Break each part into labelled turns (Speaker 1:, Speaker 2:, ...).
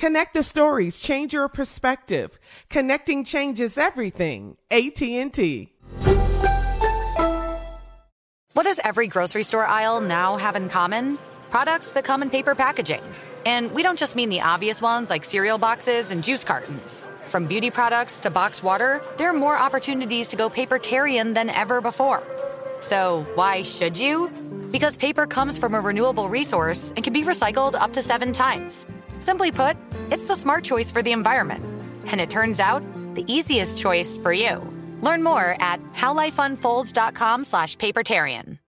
Speaker 1: Connect the stories, change your perspective. Connecting changes everything. AT&T.
Speaker 2: What does every grocery store aisle now have in common? Products that come in paper packaging. And we don't just mean the obvious ones like cereal boxes and juice cartons. From beauty products to boxed water, there are more opportunities to go papertarian than ever before. So, why should you? Because paper comes from a renewable resource and can be recycled up to seven times. Simply put, it's the smart choice for the environment. And it turns out, the easiest choice for you. Learn more at howlifeunfolds.com slash papertarian.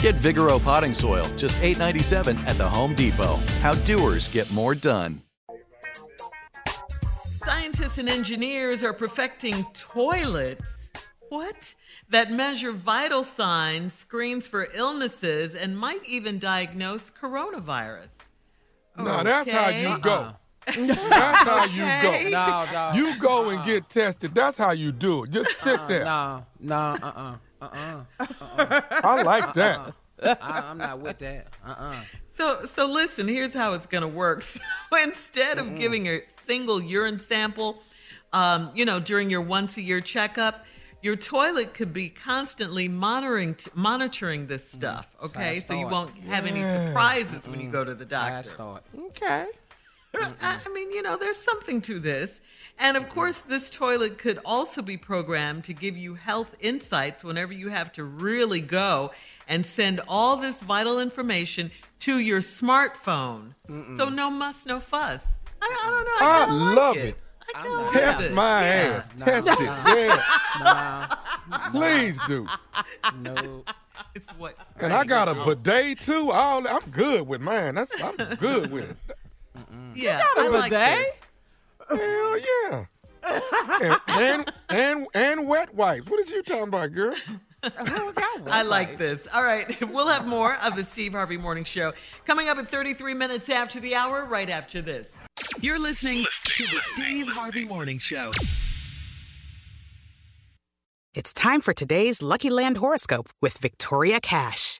Speaker 3: Get Vigoro potting soil, just $8.97 at the Home Depot. How doers get more done.
Speaker 4: Scientists and engineers are perfecting toilets. What? That measure vital signs, screens for illnesses, and might even diagnose coronavirus.
Speaker 5: No, that's how you
Speaker 4: Okay.
Speaker 5: go. That's how you go.
Speaker 6: No, dog.
Speaker 5: You go and get tested. That's how you do it. Just sit there.
Speaker 6: No, no, uh, uh, uh, uh.
Speaker 5: I like that.
Speaker 6: I'm not with that. Uh, uh
Speaker 4: So, so listen. Here's how it's going to work. So instead of giving a single urine sample, um, you know, during your once a year checkup, your toilet could be constantly monitoring monitoring this stuff. Okay,
Speaker 6: Sad
Speaker 4: so you won't have any surprises when you go to the
Speaker 6: Bad
Speaker 4: doctor.
Speaker 6: start.
Speaker 1: Okay.
Speaker 4: I I mean, you know, there's something to this. And of course, this toilet could also be programmed to give you health insights whenever you have to really go and send all this vital information to your smartphone. So no muss, no fuss. I, I don't know. I,
Speaker 5: I
Speaker 4: kinda like
Speaker 5: love
Speaker 4: it.
Speaker 5: it.
Speaker 4: I kinda
Speaker 5: Test
Speaker 4: it.
Speaker 5: my
Speaker 4: Yeah.
Speaker 5: ass. Test it. Yeah.
Speaker 6: Nah,
Speaker 5: Please do.
Speaker 6: no.
Speaker 4: It's what.
Speaker 5: And I got a bidet too. All I'm good with mine. That's I'm good with it. Mm.
Speaker 4: Yeah,
Speaker 1: got a
Speaker 4: I like
Speaker 1: bidet?
Speaker 4: this.
Speaker 5: Hell yeah. and, and and and wet wipes. What is you talking about, girl?
Speaker 4: I like this. All right, we'll have more of the Steve Harvey Morning Show coming up at 33 minutes after the hour, right after this.
Speaker 7: You're listening to the Steve Harvey Morning Show.
Speaker 8: It's time for today's Lucky Land horoscope with Victoria Cash.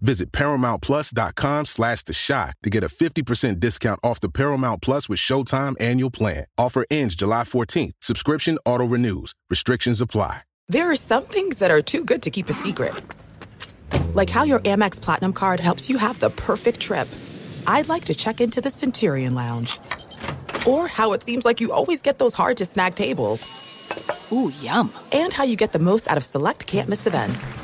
Speaker 9: Visit ParamountPlus.com slash The Chi to get a 50% discount off the Paramount Plus with Showtime annual plan. Offer ends July 14th. Subscription auto-renews. Restrictions apply.
Speaker 8: There are some things that are too good to keep a secret. Like how your Amex Platinum card helps you have the perfect trip. I'd like to check into the Centurion Lounge. Or how it seems like you always get those hard-to-snag tables.
Speaker 10: Ooh, yum.
Speaker 8: And how you get the most out of select can't-miss events.